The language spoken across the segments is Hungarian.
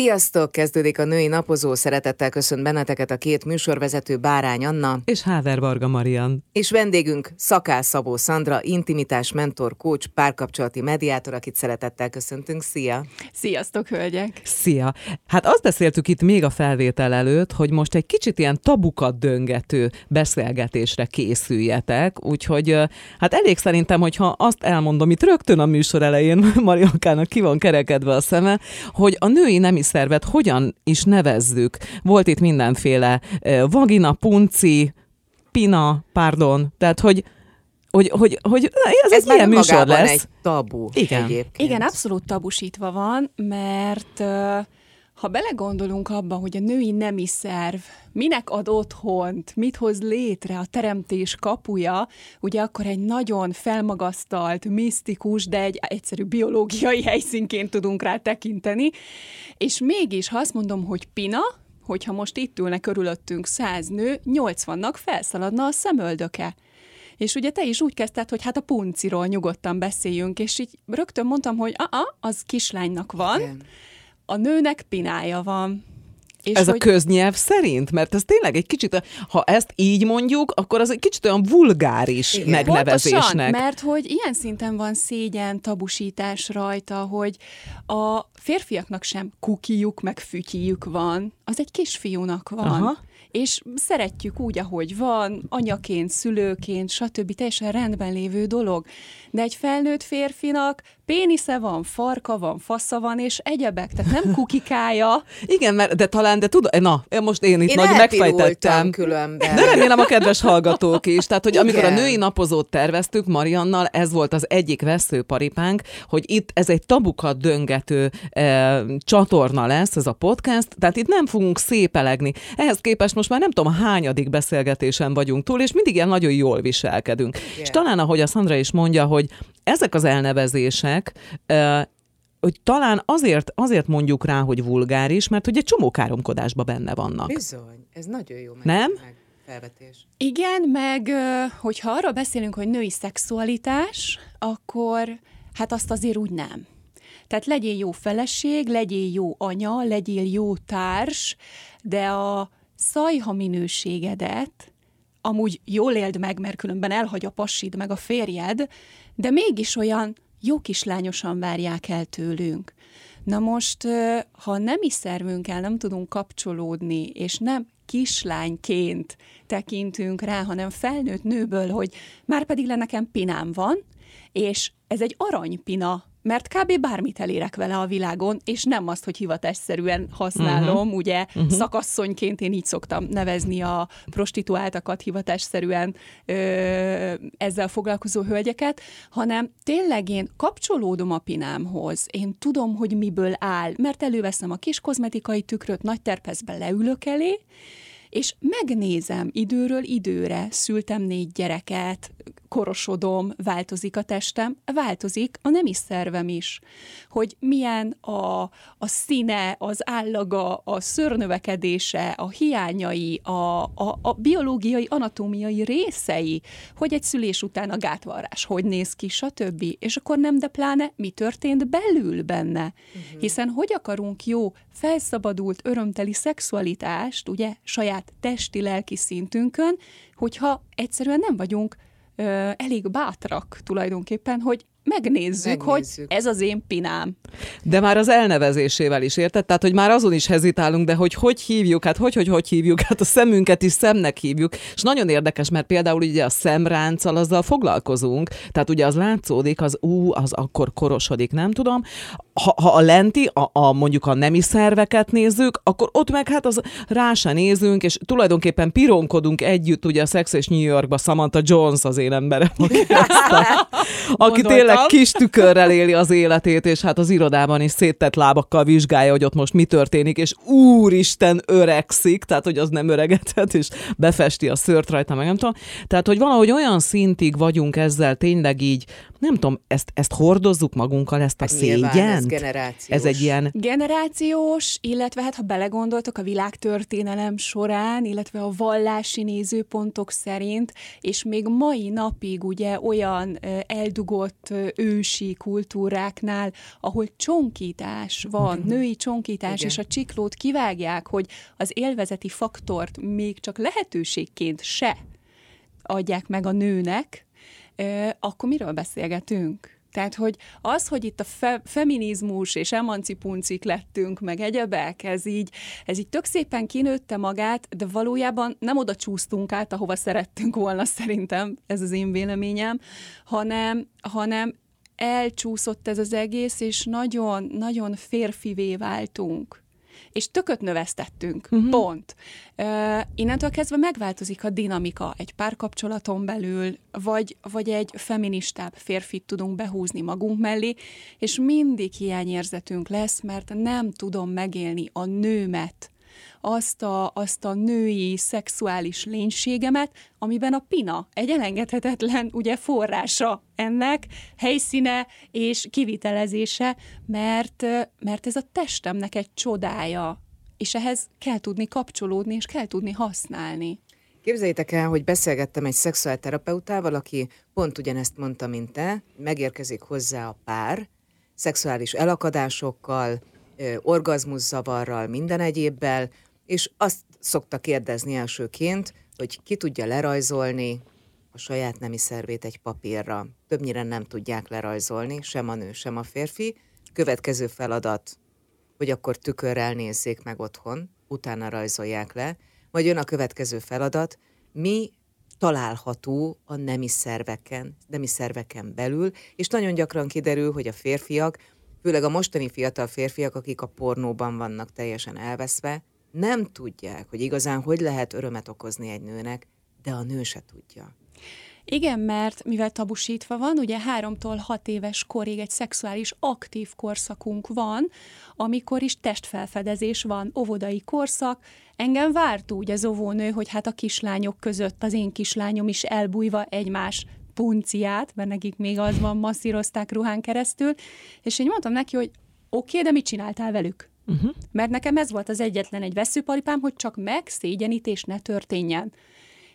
Sziasztok! Kezdődik a női napozó. Szeretettel köszönt benneteket a két műsorvezető Bárány Anna és Háver Varga Marian. És vendégünk Szakál Szabó Szandra, intimitás mentor, coach, párkapcsolati mediátor, akit szeretettel köszöntünk. Szia! Sziasztok, hölgyek! Szia! Hát azt beszéltük itt még a felvétel előtt, hogy most egy kicsit ilyen tabukat döngető beszélgetésre készüljetek, úgyhogy hát elég szerintem, hogyha azt elmondom itt rögtön a műsor elején, Mariankának ki van kerekedve a szeme, hogy a női nemi szervet hogyan is nevezzük. Volt itt mindenféle vagina, punci, pina, pardon, tehát hogy hogy, hogy, hogy ez, ez egy ilyen műsor lesz. egy tabu Igen. egyébként. Igen, abszolút tabusítva van, mert ha belegondolunk abba, hogy a női nemi szerv minek ad otthont, mit hoz létre a teremtés kapuja, ugye akkor egy nagyon felmagasztalt, misztikus, de egy egyszerű biológiai helyszínként tudunk rá tekinteni, és mégis, ha azt mondom, hogy pina, hogyha most itt ülne körülöttünk száz nő, 80-nak felszaladna a szemöldöke. És ugye te is úgy kezdted, hogy hát a punciról nyugodtan beszéljünk, és így rögtön mondtam, hogy a az kislánynak van, Igen a nőnek pinája van. És ez hogy... a köznyelv szerint? Mert ez tényleg egy kicsit, ha ezt így mondjuk, akkor az egy kicsit olyan vulgáris Igen. megnevezésnek. Pontosan, mert hogy ilyen szinten van szégyen, tabusítás rajta, hogy a férfiaknak sem kukijuk, meg fütyijük van, az egy kisfiúnak van. Aha és szeretjük úgy, ahogy van, anyaként, szülőként, stb. teljesen rendben lévő dolog. De egy felnőtt férfinak pénisze van, farka van, fasza van, és egyebek, tehát nem kukikája. Igen, mert, de talán, de tudod, na, most én itt én nagy megfejtettem. különben. De remélem a kedves hallgatók is. Tehát, hogy Igen. amikor a női napozót terveztük Mariannal, ez volt az egyik veszőparipánk, hogy itt ez egy tabukat döngető e, csatorna lesz, ez a podcast, tehát itt nem fogunk szépelegni. Ehhez képest most már nem tudom, hányadik beszélgetésen vagyunk túl, és mindig ilyen nagyon jól viselkedünk. Igen. És talán, ahogy a Szandra is mondja, hogy ezek az elnevezések hogy talán azért, azért mondjuk rá, hogy vulgáris, mert hogy egy csomó káromkodásban benne vannak. Bizony, ez nagyon jó. Meg, Nem? Meg felvetés. Igen, meg hogyha arra beszélünk, hogy női szexualitás, akkor hát azt azért úgy nem. Tehát legyél jó feleség, legyél jó anya, legyél jó társ, de a szajha minőségedet amúgy jól éld meg, mert különben elhagy a passid meg a férjed, de mégis olyan jó kislányosan várják el tőlünk. Na most, ha nem is szervünkkel nem tudunk kapcsolódni, és nem kislányként tekintünk rá, hanem felnőtt nőből, hogy már pedig le nekem pinám van, és ez egy aranypina, mert kb. bármit elérek vele a világon, és nem azt, hogy hivatásszerűen használom, uh-huh. ugye uh-huh. szakasszonyként én így szoktam nevezni a prostituáltakat hivatásszerűen ö, ezzel foglalkozó hölgyeket, hanem tényleg én kapcsolódom a pinámhoz, én tudom, hogy miből áll, mert előveszem a kis kozmetikai tükröt, nagy terpezbe leülök elé, és megnézem időről időre, szültem négy gyereket, korosodom, változik a testem, változik a nemi szervem is. Hogy milyen a, a színe, az állaga, a szörnövekedése, a hiányai, a, a, a biológiai, anatómiai részei, hogy egy szülés után a gátvarrás hogy néz ki, stb. És akkor nem, de pláne mi történt belül benne. Uh-huh. Hiszen hogy akarunk jó, felszabadult, örömteli szexualitást, ugye, saját testi-lelki szintünkön, hogyha egyszerűen nem vagyunk elég bátrak tulajdonképpen, hogy megnézzük, megnézzük, hogy ez az én pinám. De már az elnevezésével is, érted? Tehát, hogy már azon is hezitálunk, de hogy hogy hívjuk, hát hogy, hogy, hogy hívjuk, hát a szemünket is szemnek hívjuk. És nagyon érdekes, mert például ugye a szemránccal azzal foglalkozunk, tehát ugye az látszódik, az ú, az akkor korosodik, nem tudom. Ha, ha a lenti, a, a, mondjuk a nemi szerveket nézzük, akkor ott meg hát az rá se nézünk, és tulajdonképpen pironkodunk együtt, ugye a Sex és New Yorkba Samantha Jones az én emberem, aki, aki tényleg tényleg kis tükörrel éli az életét, és hát az irodában is széttett lábakkal vizsgálja, hogy ott most mi történik, és úristen öregszik, tehát hogy az nem öregedhet, és befesti a szőrt rajta, meg nem tudom. Tehát, hogy valahogy olyan szintig vagyunk ezzel tényleg így nem tudom, ezt, ezt hordozzuk magunkkal, ezt a Hát szégyent? ez generációs. Ez egy ilyen, Generációs, illetve hát ha belegondoltok a világtörténelem során, illetve a vallási nézőpontok szerint, és még mai napig ugye olyan eldugott ősi kultúráknál, ahol csonkítás van, női csonkítás, Igen. és a csiklót kivágják, hogy az élvezeti faktort még csak lehetőségként se adják meg a nőnek, akkor miről beszélgetünk? Tehát, hogy az, hogy itt a fe- feminizmus és emancipuncik lettünk, meg egyebek, ez így, ez így tök szépen kinőtte magát, de valójában nem oda csúsztunk át, ahova szerettünk volna szerintem, ez az én véleményem, hanem, hanem elcsúszott ez az egész, és nagyon, nagyon férfivé váltunk és tököt növesztettünk, uh-huh. pont. Uh, innentől kezdve megváltozik a dinamika egy párkapcsolaton belül, vagy, vagy egy feministább férfit tudunk behúzni magunk mellé, és mindig hiányérzetünk lesz, mert nem tudom megélni a nőmet, azt a, azt a női szexuális lénységemet, amiben a pina egy elengedhetetlen ugye forrása ennek, helyszíne és kivitelezése, mert, mert ez a testemnek egy csodája, és ehhez kell tudni kapcsolódni, és kell tudni használni. Képzeljétek el, hogy beszélgettem egy szexuálterapeutával, aki pont ugyanezt mondta, mint te, megérkezik hozzá a pár, szexuális elakadásokkal, ö, orgazmuszavarral, minden egyébbel, és azt szokta kérdezni elsőként, hogy ki tudja lerajzolni a saját nemi szervét egy papírra. Többnyire nem tudják lerajzolni, sem a nő, sem a férfi. Következő feladat, hogy akkor tükörrel nézzék meg otthon, utána rajzolják le, vagy jön a következő feladat, mi található a nemi szerveken, nemi szerveken belül, és nagyon gyakran kiderül, hogy a férfiak, főleg a mostani fiatal férfiak, akik a pornóban vannak teljesen elveszve, nem tudják, hogy igazán hogy lehet örömet okozni egy nőnek, de a nő se tudja. Igen, mert mivel tabusítva van, ugye háromtól hat éves korig egy szexuális aktív korszakunk van, amikor is testfelfedezés van, óvodai korszak. Engem várt úgy az óvónő, hogy hát a kislányok között az én kislányom is elbújva egymás punciát, mert nekik még az van, masszírozták ruhán keresztül, és én mondtam neki, hogy oké, okay, de mit csináltál velük? Uh-huh. Mert nekem ez volt az egyetlen egy veszőparipám, hogy csak megszégyenítés ne történjen.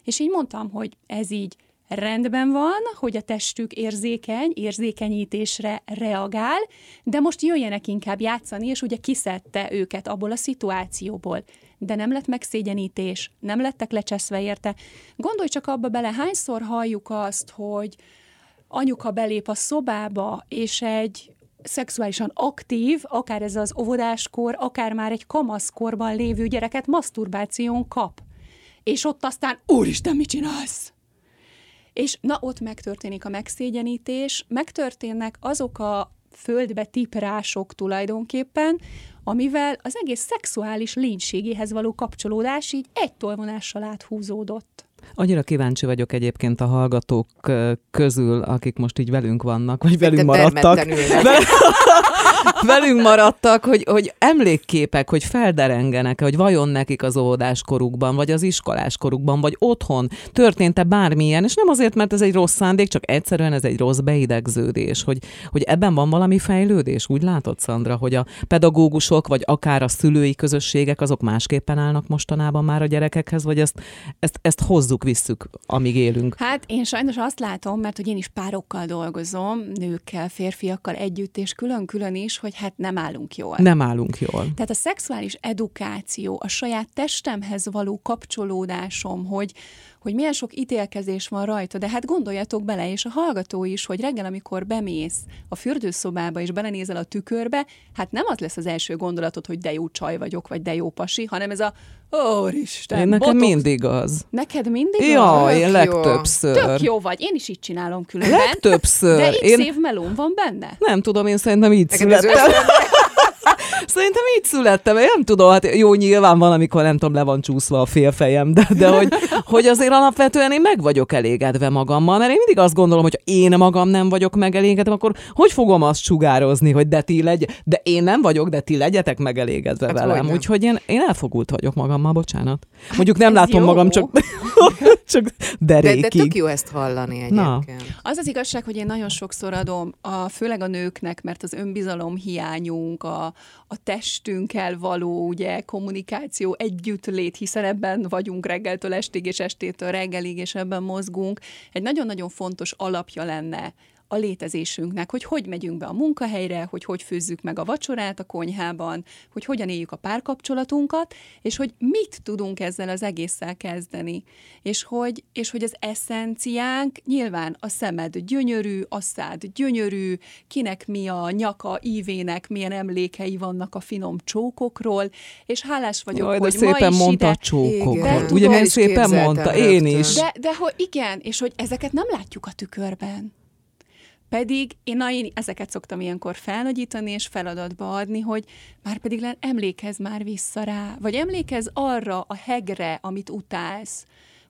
És így mondtam, hogy ez így rendben van, hogy a testük érzékeny, érzékenyítésre reagál, de most jöjjenek inkább játszani, és ugye kiszedte őket abból a szituációból. De nem lett megszégyenítés, nem lettek lecseszve érte. Gondolj csak abba bele, hányszor halljuk azt, hogy anyuka belép a szobába, és egy szexuálisan aktív, akár ez az óvodáskor, akár már egy kamaszkorban lévő gyereket maszturbáción kap. És ott aztán, úristen, mit csinálsz? És na, ott megtörténik a megszégyenítés, megtörténnek azok a földbe tiprások tulajdonképpen, amivel az egész szexuális lénységéhez való kapcsolódás így egy tolvonással áthúzódott. Annyira kíváncsi vagyok egyébként a hallgatók közül, akik most így velünk vannak, vagy velünk Te maradtak. velünk maradtak, hogy, hogy emlékképek, hogy felderengenek hogy vajon nekik az óvodáskorukban, vagy az iskoláskorukban, vagy otthon történt-e bármilyen, és nem azért, mert ez egy rossz szándék, csak egyszerűen ez egy rossz beidegződés, hogy, hogy ebben van valami fejlődés. Úgy látod, Szandra, hogy a pedagógusok, vagy akár a szülői közösségek, azok másképpen állnak mostanában már a gyerekekhez, vagy ezt, ezt, ezt hozzuk, visszük, amíg élünk. Hát én sajnos azt látom, mert hogy én is párokkal dolgozom, nőkkel, férfiakkal együtt, és külön-külön is, hogy hát nem állunk jól. Nem állunk jól. Tehát a szexuális edukáció, a saját testemhez való kapcsolódásom, hogy, hogy milyen sok ítélkezés van rajta, de hát gondoljatok bele, és a hallgató is, hogy reggel, amikor bemész a fürdőszobába, és belenézel a tükörbe, hát nem az lesz az első gondolatod, hogy de jó csaj vagyok, vagy de jó pasi, hanem ez a Úristen, Én nekem botox. mindig az. Neked mindig Ja, az? én legtöbbször. Tök jó vagy, én is így csinálom különben. Legtöbbször. De Én- én... melón van benne? Nem tudom, én szerintem így Neked születtem. Szerintem így születtem, én nem tudom, hát jó, nyilván van, amikor nem tudom, le van csúszva a félfejem, de, de hogy, hogy azért alapvetően én meg vagyok elégedve magammal, mert én mindig azt gondolom, hogy ha én magam nem vagyok megelégedve, akkor hogy fogom azt sugározni, hogy de ti legy, de én nem vagyok, de ti legyetek megelégedve Hát velem. Úgyhogy én, én elfogult vagyok magammal, bocsánat. Mondjuk nem ez látom jó. magam, csak Csak De, derékig. de tök jó ezt hallani egyébként. Az az igazság, hogy én nagyon sokszor adom, a, főleg a nőknek, mert az önbizalom hiányunk, a, a testünkkel való ugye, kommunikáció, együttlét, hiszen ebben vagyunk reggeltől estig, és estétől reggelig, és ebben mozgunk. Egy nagyon-nagyon fontos alapja lenne a létezésünknek, hogy hogy megyünk be a munkahelyre, hogy hogy főzzük meg a vacsorát a konyhában, hogy hogyan éljük a párkapcsolatunkat, és hogy mit tudunk ezzel az egésszel kezdeni. És hogy, és hogy az eszenciánk nyilván a szemed gyönyörű, a szád gyönyörű, kinek mi a nyaka ívének, milyen emlékei vannak a finom csókokról, és hálás vagyok, Jaj, de hogy szépen ma is mondta a ide csókokat. Igen. Ugye, milyen szépen mondta? Én is. de, de hogy igen, és hogy ezeket nem látjuk a tükörben. Pedig én, na, én ezeket szoktam ilyenkor felnagyítani és feladatba adni, hogy már pedig le, emlékezz már vissza rá, vagy emlékezz arra a hegre, amit utálsz,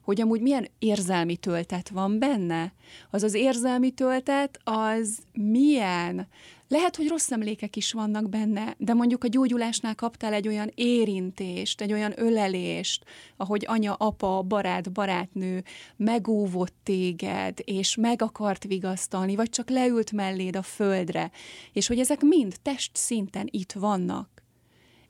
hogy amúgy milyen érzelmi töltet van benne. Az az érzelmi töltet, az milyen. Lehet, hogy rossz emlékek is vannak benne, de mondjuk a gyógyulásnál kaptál egy olyan érintést, egy olyan ölelést, ahogy anya, apa, barát, barátnő megóvott téged, és meg akart vigasztalni, vagy csak leült melléd a földre, és hogy ezek mind test szinten itt vannak.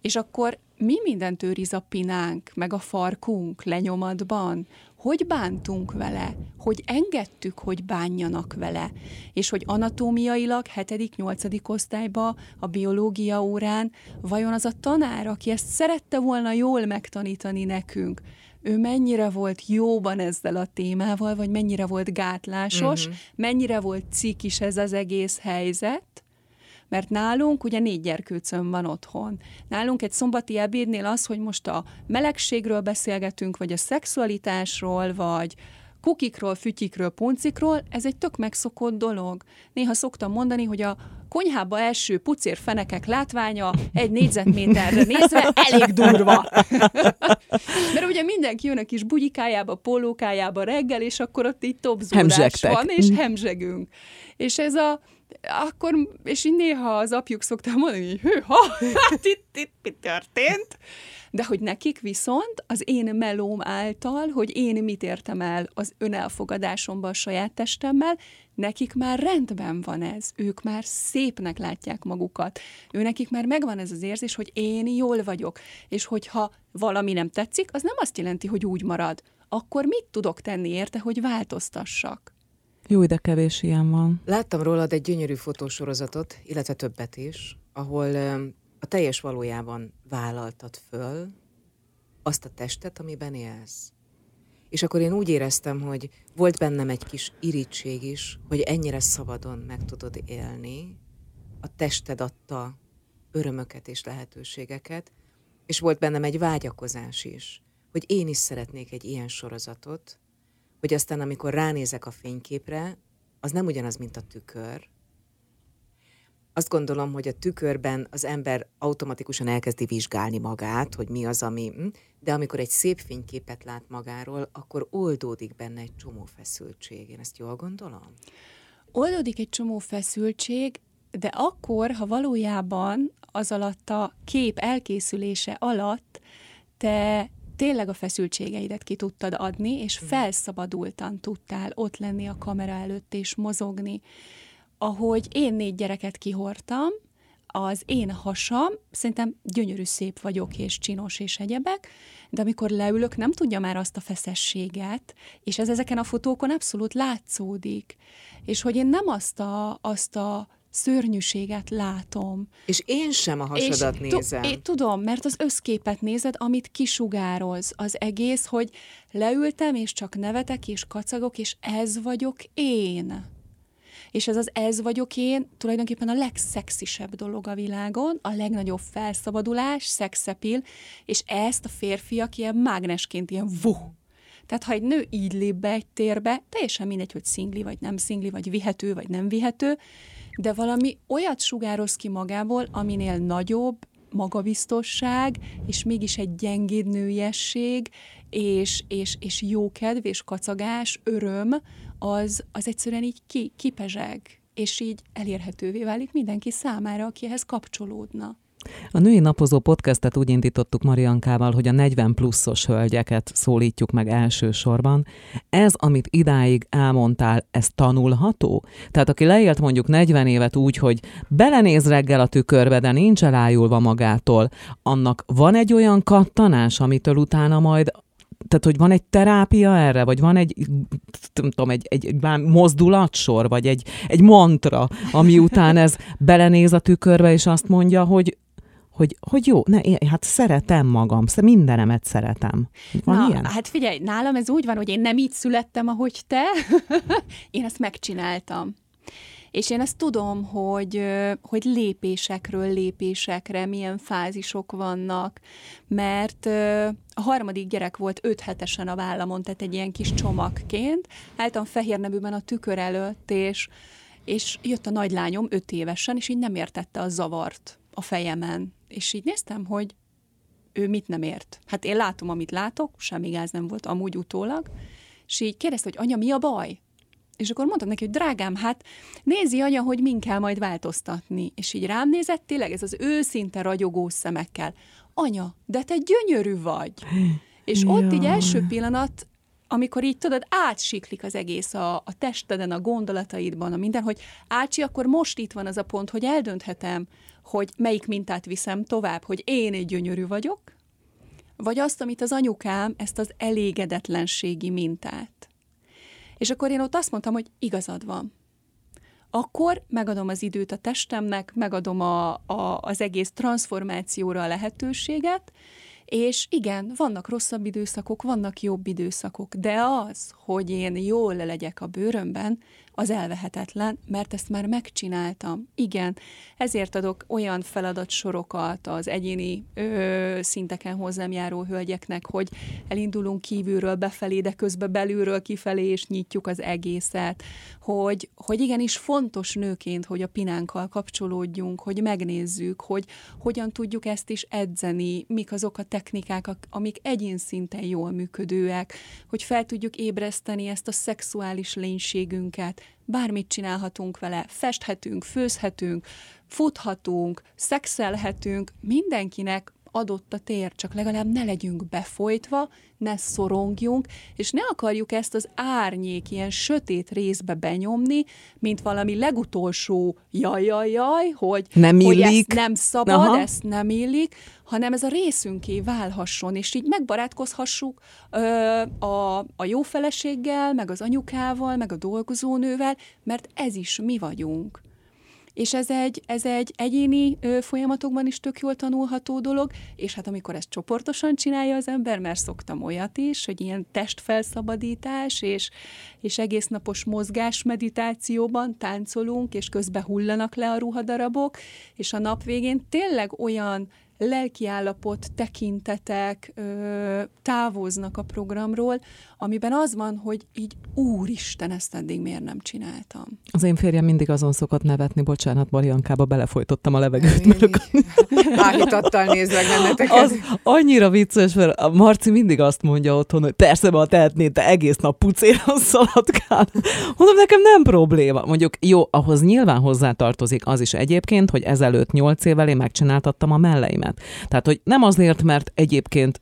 És akkor mi mindent őriz a pinánk, meg a farkunk lenyomatban? Hogy bántunk vele? Hogy engedtük, hogy bánjanak vele? És hogy anatómiailag 7.-8. osztályba a biológia órán vajon az a tanár, aki ezt szerette volna jól megtanítani nekünk, ő mennyire volt jóban ezzel a témával, vagy mennyire volt gátlásos, uh-huh. mennyire volt cikis ez az egész helyzet, mert nálunk ugye négy gyerkőcöm van otthon. Nálunk egy szombati ebédnél az, hogy most a melegségről beszélgetünk, vagy a szexualitásról, vagy kukikról, fütyikről, puncikról, ez egy tök megszokott dolog. Néha szoktam mondani, hogy a konyhába első pucér fenekek látványa egy négyzetméterre nézve elég durva. Mert ugye mindenki jön a kis bugyikájába, pólókájába reggel, és akkor ott így topzódás van, és hemzsegünk. És ez a, akkor, és így néha az apjuk szoktam mondani, hogy hűha, hát itt, itt mi történt? De hogy nekik viszont az én melóm által, hogy én mit értem el az önelfogadásomban a saját testemmel, nekik már rendben van ez. Ők már szépnek látják magukat. Ő nekik már megvan ez az érzés, hogy én jól vagyok. És hogyha valami nem tetszik, az nem azt jelenti, hogy úgy marad. Akkor mit tudok tenni érte, hogy változtassak? Jó, de kevés ilyen van. Láttam rólad egy gyönyörű fotósorozatot, illetve többet is, ahol a teljes valójában vállaltad föl azt a testet, amiben élsz. És akkor én úgy éreztem, hogy volt bennem egy kis irítség is, hogy ennyire szabadon meg tudod élni, a tested adta örömöket és lehetőségeket, és volt bennem egy vágyakozás is, hogy én is szeretnék egy ilyen sorozatot, hogy aztán amikor ránézek a fényképre, az nem ugyanaz, mint a tükör. Azt gondolom, hogy a tükörben az ember automatikusan elkezdi vizsgálni magát, hogy mi az, ami... hm, De amikor egy szép fényképet lát magáról, akkor oldódik benne egy csomó feszültség. Én ezt jól gondolom? oldódik egy csomó feszültség, de akkor, ha valójában az alatt a kép elkészülése alatt te tényleg a feszültségeidet ki tudtad adni, és felszabadultan tudtál ott lenni a kamera előtt és mozogni. Ahogy én négy gyereket kihortam, az én hasam, szerintem gyönyörű szép vagyok, és csinos, és egyebek, de amikor leülök, nem tudja már azt a feszességet, és ez ezeken a fotókon abszolút látszódik. És hogy én nem azt a, azt a szörnyűséget látom. És én sem a hasadat és nézem. Tu- én tudom, mert az összképet nézed, amit kisugároz az egész, hogy leültem, és csak nevetek, és kacagok, és ez vagyok én. És ez az ez vagyok én tulajdonképpen a legszexisebb dolog a világon, a legnagyobb felszabadulás, szexepil, és ezt a férfiak ilyen mágnesként ilyen vuh. Tehát ha egy nő így lép be egy térbe, teljesen mindegy, hogy szingli vagy nem szingli, vagy vihető vagy nem vihető, de valami olyat sugároz ki magából, aminél nagyobb magabiztosság, és mégis egy gyengéd nőiesség, és, és, és jókedv, és kacagás, öröm, az, az egyszerűen így ki, kipezseg, és így elérhetővé válik mindenki számára, aki ehhez kapcsolódna. A Női Napozó podcastet úgy indítottuk Mariankával, hogy a 40 pluszos hölgyeket szólítjuk meg elsősorban. Ez, amit idáig elmondtál, ez tanulható? Tehát aki leélt mondjuk 40 évet úgy, hogy belenéz reggel a tükörbe, de nincs elájulva magától, annak van egy olyan kattanás, amitől utána majd tehát, hogy van egy terápia erre, vagy van egy, tudom, egy, egy, egy mozdulatsor, vagy egy, egy mantra, ami után ez belenéz a tükörbe, és azt mondja, hogy hogy, hogy jó, ne, én, hát szeretem magam, mindenemet szeretem. Van Na, ilyen? hát figyelj, nálam ez úgy van, hogy én nem így születtem, ahogy te, én ezt megcsináltam. És én ezt tudom, hogy, hogy lépésekről lépésekre milyen fázisok vannak, mert a harmadik gyerek volt öt hetesen a vállamon, tehát egy ilyen kis csomagként. Álltam fehér nevűben a tükör előtt, és, és jött a nagylányom öt évesen, és így nem értette a zavart a fejemen. És így néztem, hogy ő mit nem ért. Hát én látom, amit látok, semmi gáz nem volt amúgy utólag, és így kérdezte, hogy anya, mi a baj? És akkor mondtam neki, hogy drágám, hát nézi anya, hogy min kell majd változtatni. És így rám nézett, tényleg ez az őszinte ragyogó szemekkel. Anya, de te gyönyörű vagy. És ja. ott így első pillanat, amikor így tudod, átsiklik az egész a, a testeden, a gondolataidban, a minden, hogy Ácsi, akkor most itt van az a pont, hogy eldönthetem, hogy melyik mintát viszem tovább, hogy én egy gyönyörű vagyok, vagy azt, amit az anyukám, ezt az elégedetlenségi mintát. És akkor én ott azt mondtam, hogy igazad van. Akkor megadom az időt a testemnek, megadom a, a, az egész transformációra a lehetőséget, és igen, vannak rosszabb időszakok, vannak jobb időszakok, de az, hogy én jól legyek a bőrömben, az elvehetetlen, mert ezt már megcsináltam. Igen, ezért adok olyan feladatsorokat az egyéni ö, szinteken hozzám járó hölgyeknek, hogy elindulunk kívülről befelé, de közben belülről kifelé, és nyitjuk az egészet, hogy, hogy igenis fontos nőként, hogy a pinánkkal kapcsolódjunk, hogy megnézzük, hogy hogyan tudjuk ezt is edzeni, mik azok a technikák, amik egyén szinten jól működőek, hogy fel tudjuk ébreszteni ezt a szexuális lénységünket, bármit csinálhatunk vele, festhetünk, főzhetünk, futhatunk, szexelhetünk, mindenkinek adott a tér, csak legalább ne legyünk befolytva, ne szorongjunk, és ne akarjuk ezt az árnyék, ilyen sötét részbe benyomni, mint valami legutolsó jaj, jaj, jaj, hogy, nem, hogy ezt nem szabad, Aha. ezt nem illik, hanem ez a részünké válhasson, és így megbarátkozhassuk ö, a, a jó feleséggel, meg az anyukával, meg a dolgozónővel, mert ez is mi vagyunk és ez egy, ez egy egyéni folyamatokban is tök jól tanulható dolog, és hát amikor ezt csoportosan csinálja az ember, mert szoktam olyat is, hogy ilyen testfelszabadítás, és, és egész napos mozgás meditációban táncolunk, és közben hullanak le a ruhadarabok, és a nap végén tényleg olyan lelkiállapot, tekintetek ö, távoznak a programról, amiben az van, hogy így úristen, ezt eddig miért nem csináltam. Az én férjem mindig azon szokott nevetni, bocsánat, Mariankába belefolytottam a levegőt. Mert Áhítattal nézlek benneteket. Az annyira vicces, mert a Marci mindig azt mondja otthon, hogy persze, ma tehetnéd, te egész nap pucéron szaladkál. Mondom, nekem nem probléma. Mondjuk jó, ahhoz nyilván hozzátartozik az is egyébként, hogy ezelőtt nyolc évvel én megcsináltattam a melleimet. Tehát, hogy nem azért, mert egyébként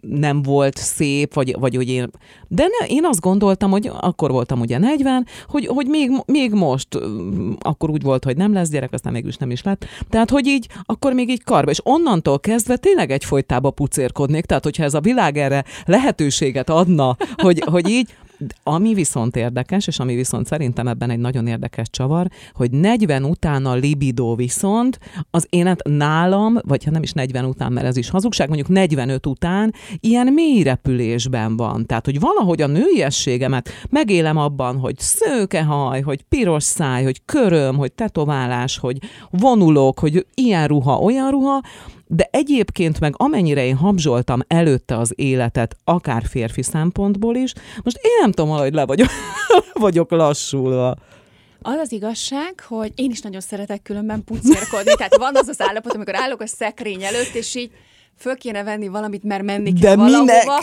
nem volt szép, vagy, vagy hogy én... De ne, én azt gondoltam, hogy akkor voltam ugye 40, hogy, hogy még, még most, akkor úgy volt, hogy nem lesz gyerek, aztán mégis nem is lett. Tehát, hogy így, akkor még így karba. És onnantól kezdve tényleg egy folytába pucérkodnék. Tehát, hogyha ez a világ erre lehetőséget adna, hogy, hogy így, ami viszont érdekes, és ami viszont szerintem ebben egy nagyon érdekes csavar, hogy 40 után a libido viszont az élet nálam, vagy ha nem is 40 után, mert ez is hazugság, mondjuk 45 után ilyen mély repülésben van. Tehát, hogy valahogy a nőiességemet megélem abban, hogy szőkehaj, hogy piros száj, hogy köröm, hogy tetoválás, hogy vonulok, hogy ilyen ruha, olyan ruha, de egyébként meg amennyire én habzsoltam előtte az életet, akár férfi szempontból is, most én nem tudom, hogy le vagyok, vagyok lassulva. Az az igazság, hogy én is nagyon szeretek különben pucérkodni, tehát van az az állapot, amikor állok a szekrény előtt, és így föl kéne venni valamit, mert menni De kell valahova, minek?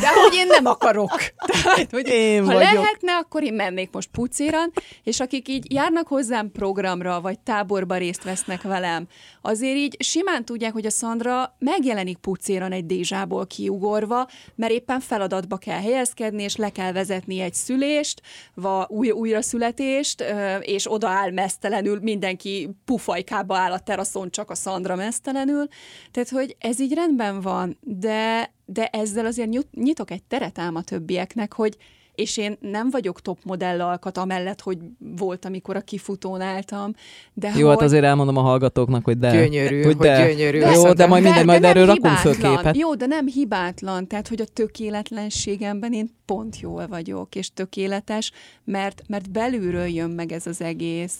de hogy én nem akarok. Tehát, hogy Én ha vagyok. lehetne, akkor én mennék most pucéran, és akik így járnak hozzám programra, vagy táborba részt vesznek velem, azért így simán tudják, hogy a Szandra megjelenik pucéran egy dézsából kiugorva, mert éppen feladatba kell helyezkedni, és le kell vezetni egy szülést, vagy új, újra születést, és oda áll mesztelenül, mindenki pufajkába áll a teraszon, csak a Szandra mesztelenül. Tehát, hogy ez így rendben van, de, de ezzel azért nyit- nyitok egy teret ám a többieknek, hogy és én nem vagyok top modell alkat, amellett, hogy volt, amikor a kifutón álltam, de Jó, hát hogy... azért elmondom a hallgatóknak, hogy de. Gyönyörű, hogy de. gyönyörű. Jó, Viszont de majd de- mindegy, majd nem erről rakunk föl hibátlan. képet. Jó, de nem hibátlan, tehát hogy a tökéletlenségemben én pont jól vagyok, és tökéletes, mert, mert belülről jön meg ez az egész.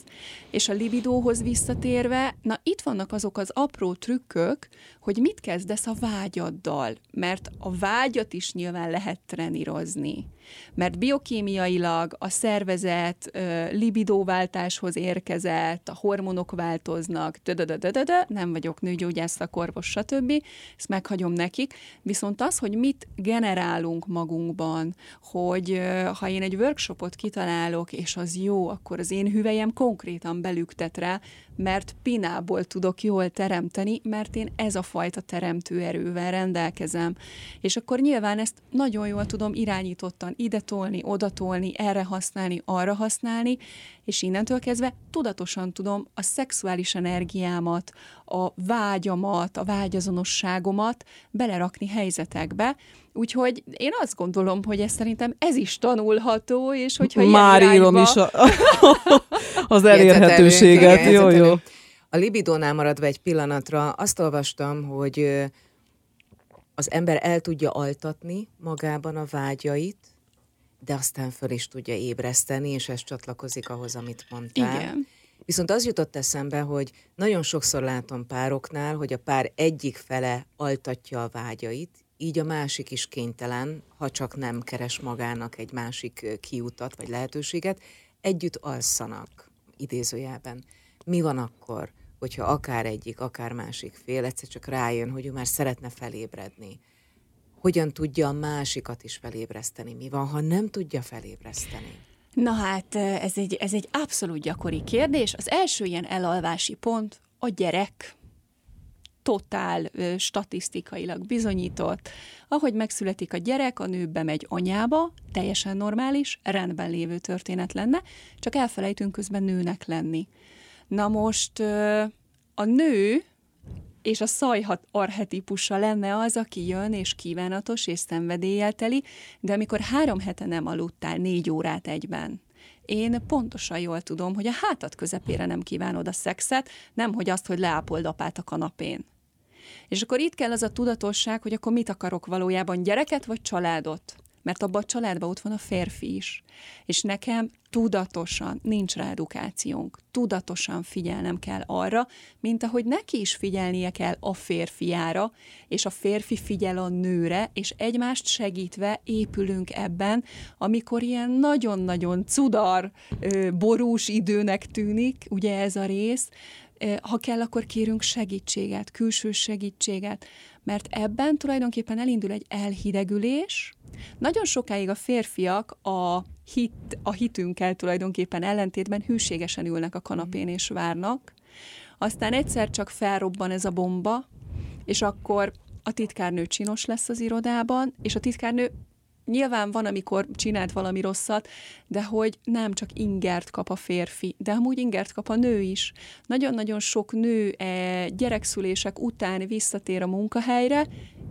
És a libidóhoz visszatérve, na itt vannak azok az apró trükkök, hogy mit kezdesz a vágyaddal, mert a vágyat is nyilván lehet trenírozni. Mert biokémiailag a szervezet ö, libidóváltáshoz érkezett, a hormonok változnak, dödödödödö, nem vagyok nőgyógyász, szakorvos, stb. Ezt meghagyom nekik. Viszont az, hogy mit generálunk magunkban, hogy ha én egy workshopot kitalálok, és az jó, akkor az én hüvelyem konkrétan belüktet rá, mert pinából tudok jól teremteni, mert én ez a fajta teremtő erővel rendelkezem. És akkor nyilván ezt nagyon jól tudom irányítottan ide tolni, oda tolni, erre használni, arra használni, és innentől kezdve tudatosan tudom a szexuális energiámat, a vágyamat, a vágyazonosságomat belerakni helyzetekbe, Úgyhogy én azt gondolom, hogy ez szerintem ez is tanulható, és hogyha ilyen Már irányba... írom is a, az elérhetőséget. Jó, jó. A libidónál maradva egy pillanatra, azt olvastam, hogy az ember el tudja altatni magában a vágyait, de aztán föl is tudja ébreszteni, és ez csatlakozik ahhoz, amit mondtál. Igen. Viszont az jutott eszembe, hogy nagyon sokszor látom pároknál, hogy a pár egyik fele altatja a vágyait, így a másik is kénytelen, ha csak nem keres magának egy másik kiutat vagy lehetőséget, együtt alszanak, idézőjelben. Mi van akkor, hogyha akár egyik, akár másik fél egyszer csak rájön, hogy ő már szeretne felébredni? Hogyan tudja a másikat is felébreszteni? Mi van, ha nem tudja felébreszteni? Na hát, ez egy, ez egy abszolút gyakori kérdés. Az első ilyen elalvási pont a gyerek. Totál statisztikailag bizonyított. Ahogy megszületik a gyerek, a nő bemegy anyába, teljesen normális, rendben lévő történet lenne, csak elfelejtünk közben nőnek lenni. Na most a nő és a szajhat archetípusa lenne az, aki jön, és kívánatos, és szenvedéllyel teli, de amikor három hete nem aludtál négy órát egyben, én pontosan jól tudom, hogy a hátad közepére nem kívánod a szexet, nem hogy azt, hogy leápold apát a kanapén. És akkor itt kell az a tudatosság, hogy akkor mit akarok valójában, gyereket vagy családot? Mert abban a családban ott van a férfi is. És nekem tudatosan, nincs rá edukációnk, tudatosan figyelnem kell arra, mint ahogy neki is figyelnie kell a férfiára, és a férfi figyel a nőre, és egymást segítve épülünk ebben, amikor ilyen nagyon-nagyon cudar, borús időnek tűnik, ugye ez a rész, ha kell, akkor kérünk segítséget, külső segítséget, mert ebben tulajdonképpen elindul egy elhidegülés. Nagyon sokáig a férfiak a, hit, a hitünkkel tulajdonképpen ellentétben hűségesen ülnek a kanapén és várnak, aztán egyszer csak felrobban ez a bomba, és akkor a titkárnő csinos lesz az irodában, és a titkárnő nyilván van, amikor csinált valami rosszat, de hogy nem csak ingert kap a férfi, de amúgy ingert kap a nő is. Nagyon-nagyon sok nő e, gyerekszülések után visszatér a munkahelyre,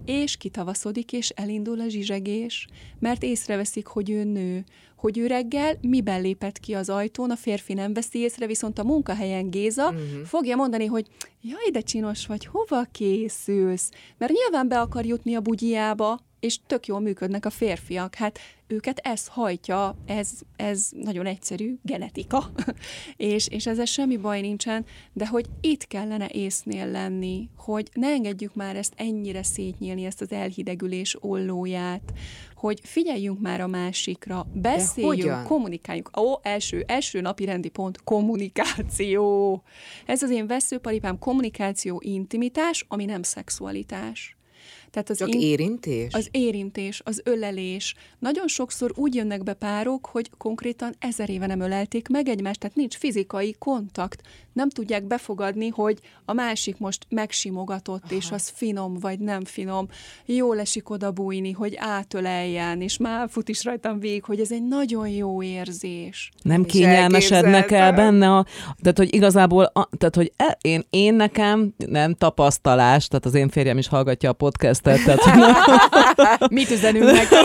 és kitavaszodik, és elindul a zsizsegés, mert észreveszik, hogy ő nő, hogy ő reggel miben lépett ki az ajtón, a férfi nem veszi észre, viszont a munkahelyen Géza uh-huh. fogja mondani, hogy jaj, de csinos vagy, hova készülsz? Mert nyilván be akar jutni a bugyjába, és tök jól működnek a férfiak. Hát őket ez hajtja, ez, ez nagyon egyszerű genetika, és, és ezzel semmi baj nincsen, de hogy itt kellene észnél lenni, hogy ne engedjük már ezt ennyire szétnyílni, ezt az elhidegülés ollóját, hogy figyeljünk már a másikra, beszéljünk, hogyan? kommunikáljunk. Ó, első, első napi rendi pont, kommunikáció. Ez az én veszőparipám, kommunikáció, intimitás, ami nem szexualitás. Tehát az Csak in- érintés? Az érintés, az ölelés. Nagyon sokszor úgy jönnek be párok, hogy konkrétan ezer éve nem ölelték meg egymást, tehát nincs fizikai kontakt. Nem tudják befogadni, hogy a másik most megsimogatott, Aha. és az finom vagy nem finom. Jól esik oda bújni, hogy átöleljen, és már fut is rajtam végig, hogy ez egy nagyon jó érzés. Nem kényelmesednek el benne a... Tehát, hogy igazából, a, tehát, hogy e, én, én nekem nem tapasztalás, tehát az én férjem is hallgatja a podcastet, tehát, Mit üzenünk neki?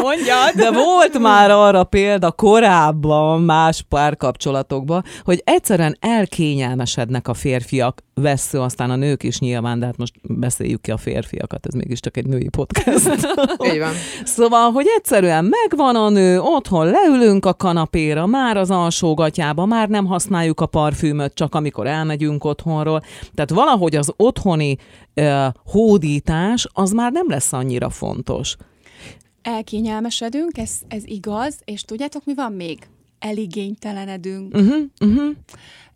Mondjad! de volt már arra példa korábban más párkapcsolatokban, hogy egyszerűen elkényelmesednek a férfiak, vesző aztán a nők is nyilván, de hát most beszéljük ki a férfiakat, ez mégiscsak egy női podcast. Így van. Szóval, hogy egyszerűen megvan a nő, otthon leülünk a kanapéra, már az alsógatyába, már nem használjuk a parfümöt, csak amikor elmegyünk otthonról. Tehát valahogy az otthoni uh, hódítás, az már nem lesz annyira fontos. Elkényelmesedünk, ez, ez igaz, és tudjátok, mi van még? Eligénytelenedünk, Uh-huh, uh-huh.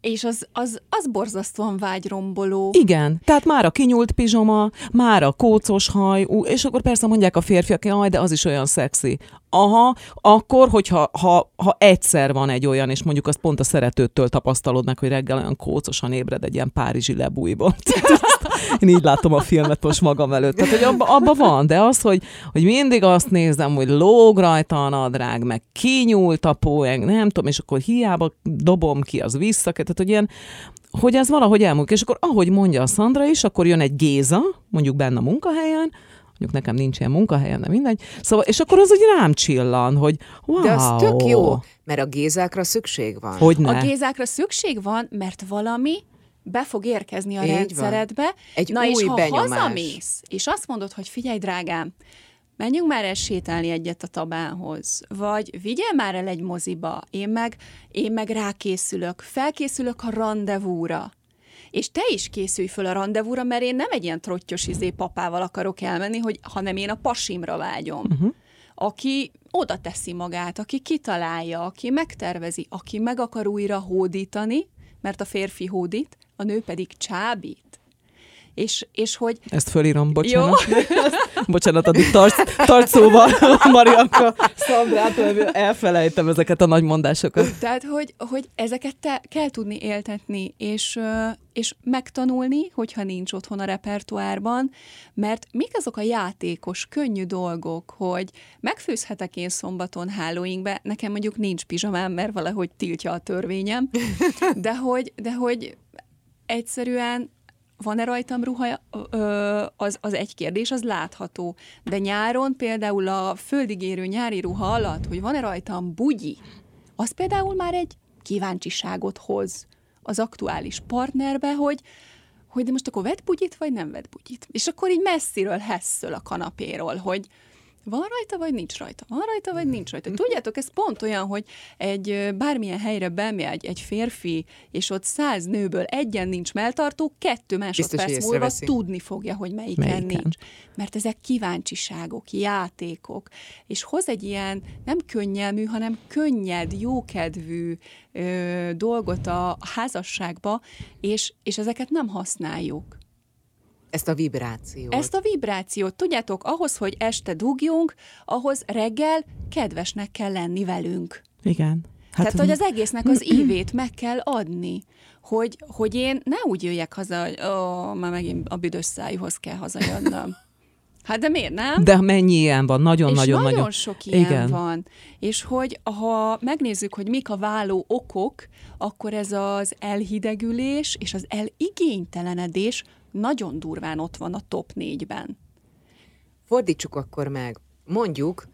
és az, az, az borzasztóan vágyromboló. Igen, tehát már a kinyúlt pizsoma, már a kócos haj, és akkor persze mondják a férfiak, jaj, de az is olyan szexi. Aha, akkor, hogyha ha, ha egyszer van egy olyan, és mondjuk azt pont a szeretőtől tapasztalod meg, hogy reggel olyan kócosan ébred egy ilyen párizsi lebújból. Én így látom a filmet most magam előtt. Tehát, hogy abba, abba van, de az, hogy, hogy mindig azt nézem, hogy lóg rajta a nadrág, meg kinyúlt a póeng, nem tudom, és akkor hiába dobom ki, az vissza, tehát, hogy ilyen, hogy ez valahogy elmúlik. És akkor, ahogy mondja a Szandra is, akkor jön egy Géza, mondjuk benne a munkahelyen, mondjuk nekem nincs ilyen munkahelyem, nem mindegy. Szóval, és akkor az úgy rám csillan, hogy wow. De az tök jó, mert a gézákra szükség van. Hogy ne. A gézákra szükség van, mert valami be fog érkezni a Így van. rendszeredbe. Egy Na és új ha benyomás. hazamész, és azt mondod, hogy figyelj, drágám, menjünk már el sétálni egyet a tabánhoz, vagy vigyél már el egy moziba, én meg, én meg rákészülök, felkészülök a rendezvúra. És te is készülj föl a rendezvúra, mert én nem egy ilyen trottyos izé papával akarok elmenni, hogy, hanem én a pasimra vágyom. Uh-huh. Aki oda teszi magát, aki kitalálja, aki megtervezi, aki meg akar újra hódítani, mert a férfi hódít, a nő pedig csábít. És, és hogy Ezt fölírom, bocsánat. bocsánat, addig tarts, tarts szóval, Marianka, Szandrát, elfelejtem ezeket a nagy mondásokat. Tehát, hogy, hogy ezeket te kell tudni éltetni, és, és megtanulni, hogyha nincs otthon a repertoárban, mert mik azok a játékos, könnyű dolgok, hogy megfőzhetek én szombaton hálóinkbe, nekem mondjuk nincs pizsamám, mert valahogy tiltja a törvényem, de hogy, de hogy egyszerűen van-e rajtam ruha, az, az egy kérdés, az látható. De nyáron például a földigérő nyári ruha alatt, hogy van-e rajtam bugyi, az például már egy kíváncsiságot hoz az aktuális partnerbe, hogy hogy de most akkor vett bugyit, vagy nem vett bugyit. És akkor így messziről hesszöl a kanapéról, hogy van rajta, vagy nincs rajta? Van rajta, vagy nincs rajta? Tudjátok, ez pont olyan, hogy egy bármilyen helyre bemegy egy férfi, és ott száz nőből egyen nincs melltartó, kettő másodperc múlva észreveszi. tudni fogja, hogy melyiken, Melyiken. nincs. Mert ezek kíváncsiságok, játékok, és hoz egy ilyen nem könnyelmű, hanem könnyed, jókedvű ö, dolgot a házasságba, és, és ezeket nem használjuk. Ezt a vibrációt. Ezt a vibrációt, tudjátok, ahhoz, hogy este dugjunk, ahhoz reggel kedvesnek kell lenni velünk. Igen. Hát, Tehát, hogy az egésznek az ívét meg kell adni, hogy, hogy én ne úgy jöjjek haza, hogy ó, már megint a büdös szájúhoz kell hazajönnöm. Hát de miért nem? De mennyi ilyen van? és Nagyon-nagyon. nagyon, nagyon. sok ilyen Igen. van. És hogy ha megnézzük, hogy mik a váló okok, akkor ez az elhidegülés és az eligénytelenedés nagyon durván ott van a top négyben. Fordítsuk akkor meg. Mondjuk,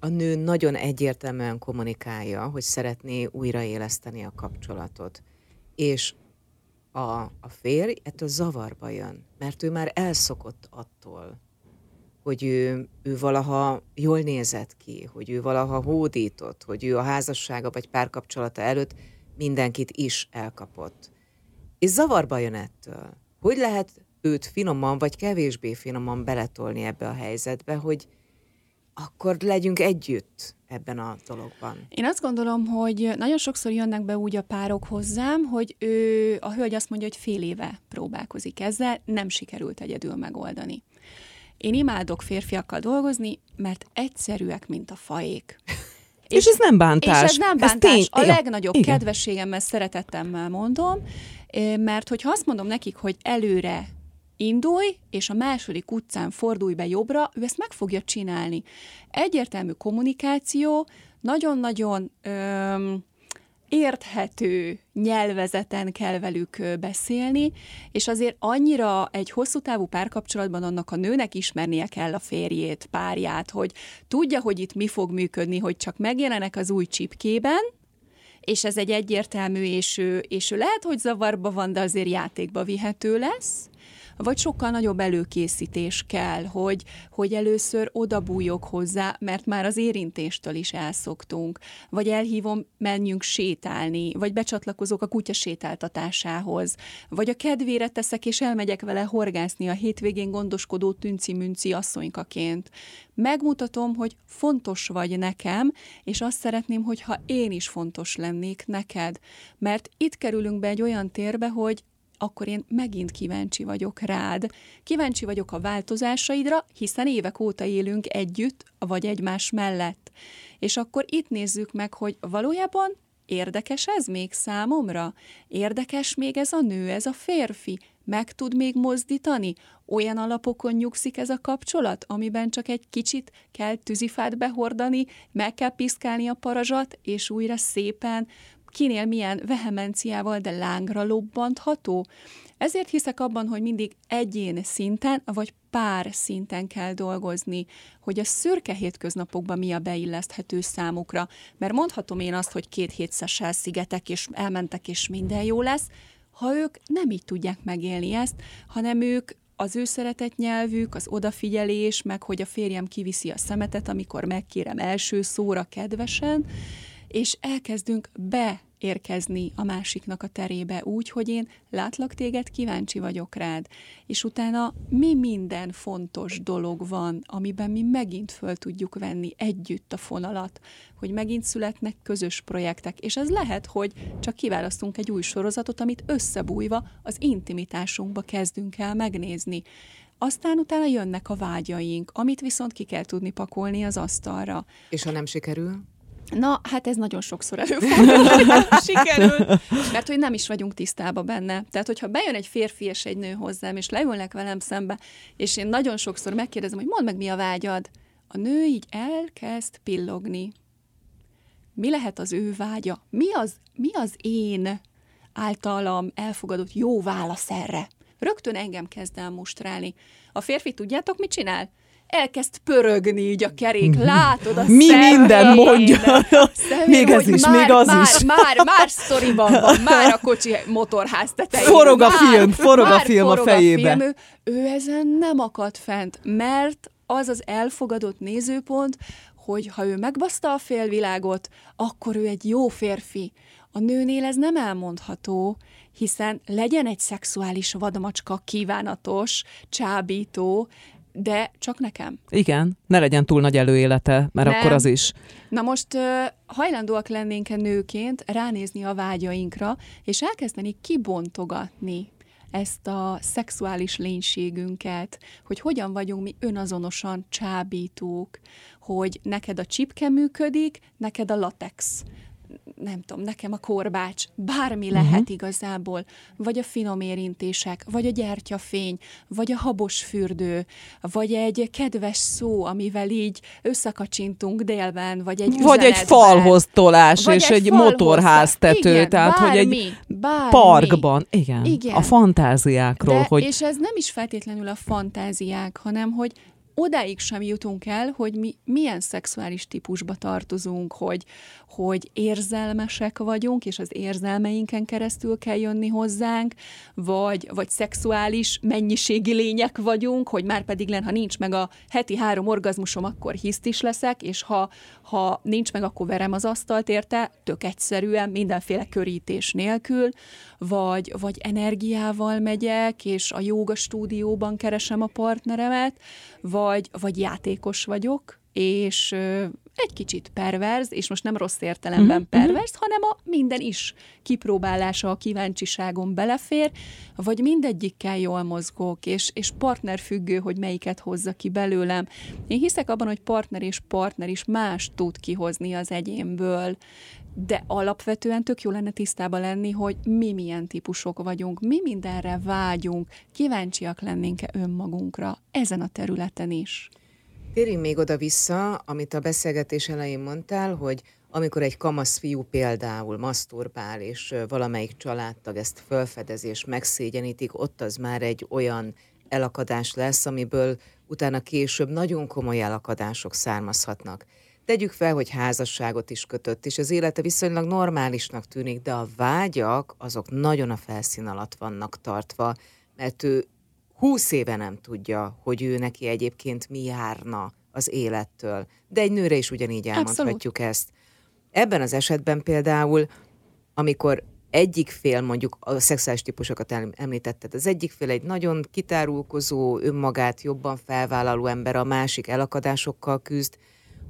a nő nagyon egyértelműen kommunikálja, hogy szeretné újraéleszteni a kapcsolatot. És a, a férj ettől zavarba jön, mert ő már elszokott attól, hogy ő, ő valaha jól nézett ki, hogy ő valaha hódított, hogy ő a házassága vagy párkapcsolata előtt mindenkit is elkapott. És zavarba jön ettől. Hogy lehet őt finoman vagy kevésbé finoman beletolni ebbe a helyzetbe, hogy akkor legyünk együtt ebben a dologban. Én azt gondolom, hogy nagyon sokszor jönnek be úgy a párok hozzám, hogy ő, a hölgy azt mondja, hogy fél éve próbálkozik ezzel, nem sikerült egyedül megoldani. Én imádok férfiakkal dolgozni, mert egyszerűek, mint a faék. És, és ez nem bántás. És ez nem bántás. Ez tény, a legnagyobb igen. kedvességemmel, szeretetemmel mondom, mert hogyha azt mondom nekik, hogy előre indulj, és a második utcán fordulj be jobbra, ő ezt meg fogja csinálni. Egyértelmű kommunikáció, nagyon-nagyon öm, érthető nyelvezeten kell velük beszélni, és azért annyira egy hosszú távú párkapcsolatban annak a nőnek ismernie kell a férjét, párját, hogy tudja, hogy itt mi fog működni, hogy csak megjelenek az új csipkében, és ez egy egyértelmű, és ő, és ő lehet, hogy zavarba van, de azért játékba vihető lesz, vagy sokkal nagyobb előkészítés kell, hogy, hogy először odabújok hozzá, mert már az érintéstől is elszoktunk, vagy elhívom, menjünk sétálni, vagy becsatlakozok a kutya sétáltatásához, vagy a kedvére teszek, és elmegyek vele horgászni a hétvégén gondoskodó tünci-münci asszonykaként. Megmutatom, hogy fontos vagy nekem, és azt szeretném, hogyha én is fontos lennék neked. Mert itt kerülünk be egy olyan térbe, hogy akkor én megint kíváncsi vagyok rád. Kíváncsi vagyok a változásaidra, hiszen évek óta élünk együtt, vagy egymás mellett. És akkor itt nézzük meg, hogy valójában érdekes ez még számomra? Érdekes még ez a nő, ez a férfi? Meg tud még mozdítani? Olyan alapokon nyugszik ez a kapcsolat, amiben csak egy kicsit kell tűzifát behordani, meg kell piszkálni a parazsat, és újra szépen kinél milyen vehemenciával, de lángra lobbantható. Ezért hiszek abban, hogy mindig egyén szinten, vagy pár szinten kell dolgozni, hogy a szürke hétköznapokban mi a beilleszthető számukra. Mert mondhatom én azt, hogy két hétszessel szigetek, és elmentek, és minden jó lesz, ha ők nem így tudják megélni ezt, hanem ők az ő szeretett nyelvük, az odafigyelés, meg hogy a férjem kiviszi a szemetet, amikor megkérem első szóra kedvesen, és elkezdünk beérkezni a másiknak a terébe úgy, hogy én látlak téged, kíváncsi vagyok rád, és utána mi minden fontos dolog van, amiben mi megint föl tudjuk venni együtt a fonalat, hogy megint születnek közös projektek, és ez lehet, hogy csak kiválasztunk egy új sorozatot, amit összebújva az intimitásunkba kezdünk el megnézni. Aztán utána jönnek a vágyaink, amit viszont ki kell tudni pakolni az asztalra. És ha nem sikerül? Na, hát ez nagyon sokszor előfordul, sikerül, mert hogy nem is vagyunk tisztában benne. Tehát, hogyha bejön egy férfi és egy nő hozzám, és leülnek velem szembe, és én nagyon sokszor megkérdezem, hogy mondd meg, mi a vágyad. A nő így elkezd pillogni. Mi lehet az ő vágya? Mi az, mi az én általam elfogadott jó válasz erre? Rögtön engem kezd el mustrálni. A férfi tudjátok, mit csinál? Elkezd pörögni így a kerék, látod a Mi szemén, minden mondja. Szemén, még ez is, már, még az már, is. Már, már sztoriban van, már a kocsi motorház tetején. Forog a film, forog a film a fejébe. A film, ő, ő ezen nem akad fent, mert az az elfogadott nézőpont, hogy ha ő megbaszta a félvilágot, akkor ő egy jó férfi. A nőnél ez nem elmondható, hiszen legyen egy szexuális vadmacska kívánatos, csábító, de csak nekem. Igen, ne legyen túl nagy előélete, mert Nem. akkor az is. Na most hajlandóak lennénk-e nőként ránézni a vágyainkra, és elkezdeni kibontogatni ezt a szexuális lénységünket, hogy hogyan vagyunk mi önazonosan csábítók, hogy neked a csipke működik, neked a latex nem tudom, nekem a korbács, bármi uh-huh. lehet igazából, vagy a finom érintések, vagy a gyertyafény, vagy a habos fürdő, vagy egy kedves szó, amivel így összekacsintunk délben, vagy egy Vagy egy falhoz tolás, vagy és egy, egy motorháztető, igen, tehát bármi, hogy egy bármi. parkban, igen, igen, a fantáziákról. De, hogy... És ez nem is feltétlenül a fantáziák, hanem hogy odáig sem jutunk el, hogy mi milyen szexuális típusba tartozunk, hogy, hogy érzelmesek vagyunk, és az érzelmeinken keresztül kell jönni hozzánk, vagy, vagy szexuális mennyiségi lények vagyunk, hogy már pedig len, ha nincs meg a heti három orgazmusom, akkor hiszt is leszek, és ha, ha nincs meg, akkor verem az asztalt érte, tök egyszerűen, mindenféle körítés nélkül, vagy, vagy energiával megyek, és a jóga stúdióban keresem a partneremet, vagy, vagy játékos vagyok, és egy kicsit perverz, és most nem rossz értelemben Mhm, perverz, hanem a minden is kipróbálása a kíváncsiságon belefér, vagy mindegyikkel jól mozgok, és, és partnerfüggő, hogy melyiket hozza ki belőlem. Én hiszek abban, hogy partner és partner is más tud kihozni az egyénből, de alapvetően tök jó lenne tisztában lenni, hogy mi milyen típusok vagyunk, mi mindenre vágyunk, kíváncsiak lennénk-e önmagunkra ezen a területen is. Térjünk még oda-vissza, amit a beszélgetés elején mondtál, hogy amikor egy kamasz fiú például maszturbál, és valamelyik családtag ezt felfedezi és megszégyenítik, ott az már egy olyan elakadás lesz, amiből utána később nagyon komoly elakadások származhatnak. Tegyük fel, hogy házasságot is kötött, és az élete viszonylag normálisnak tűnik, de a vágyak azok nagyon a felszín alatt vannak tartva, mert ő húsz éve nem tudja, hogy ő neki egyébként mi járna az élettől. De egy nőre is ugyanígy elmondhatjuk ezt. Ebben az esetben például, amikor egyik fél, mondjuk a szexuális típusokat em- említetted, az egyik fél egy nagyon kitárulkozó, önmagát jobban felvállaló ember, a másik elakadásokkal küzd,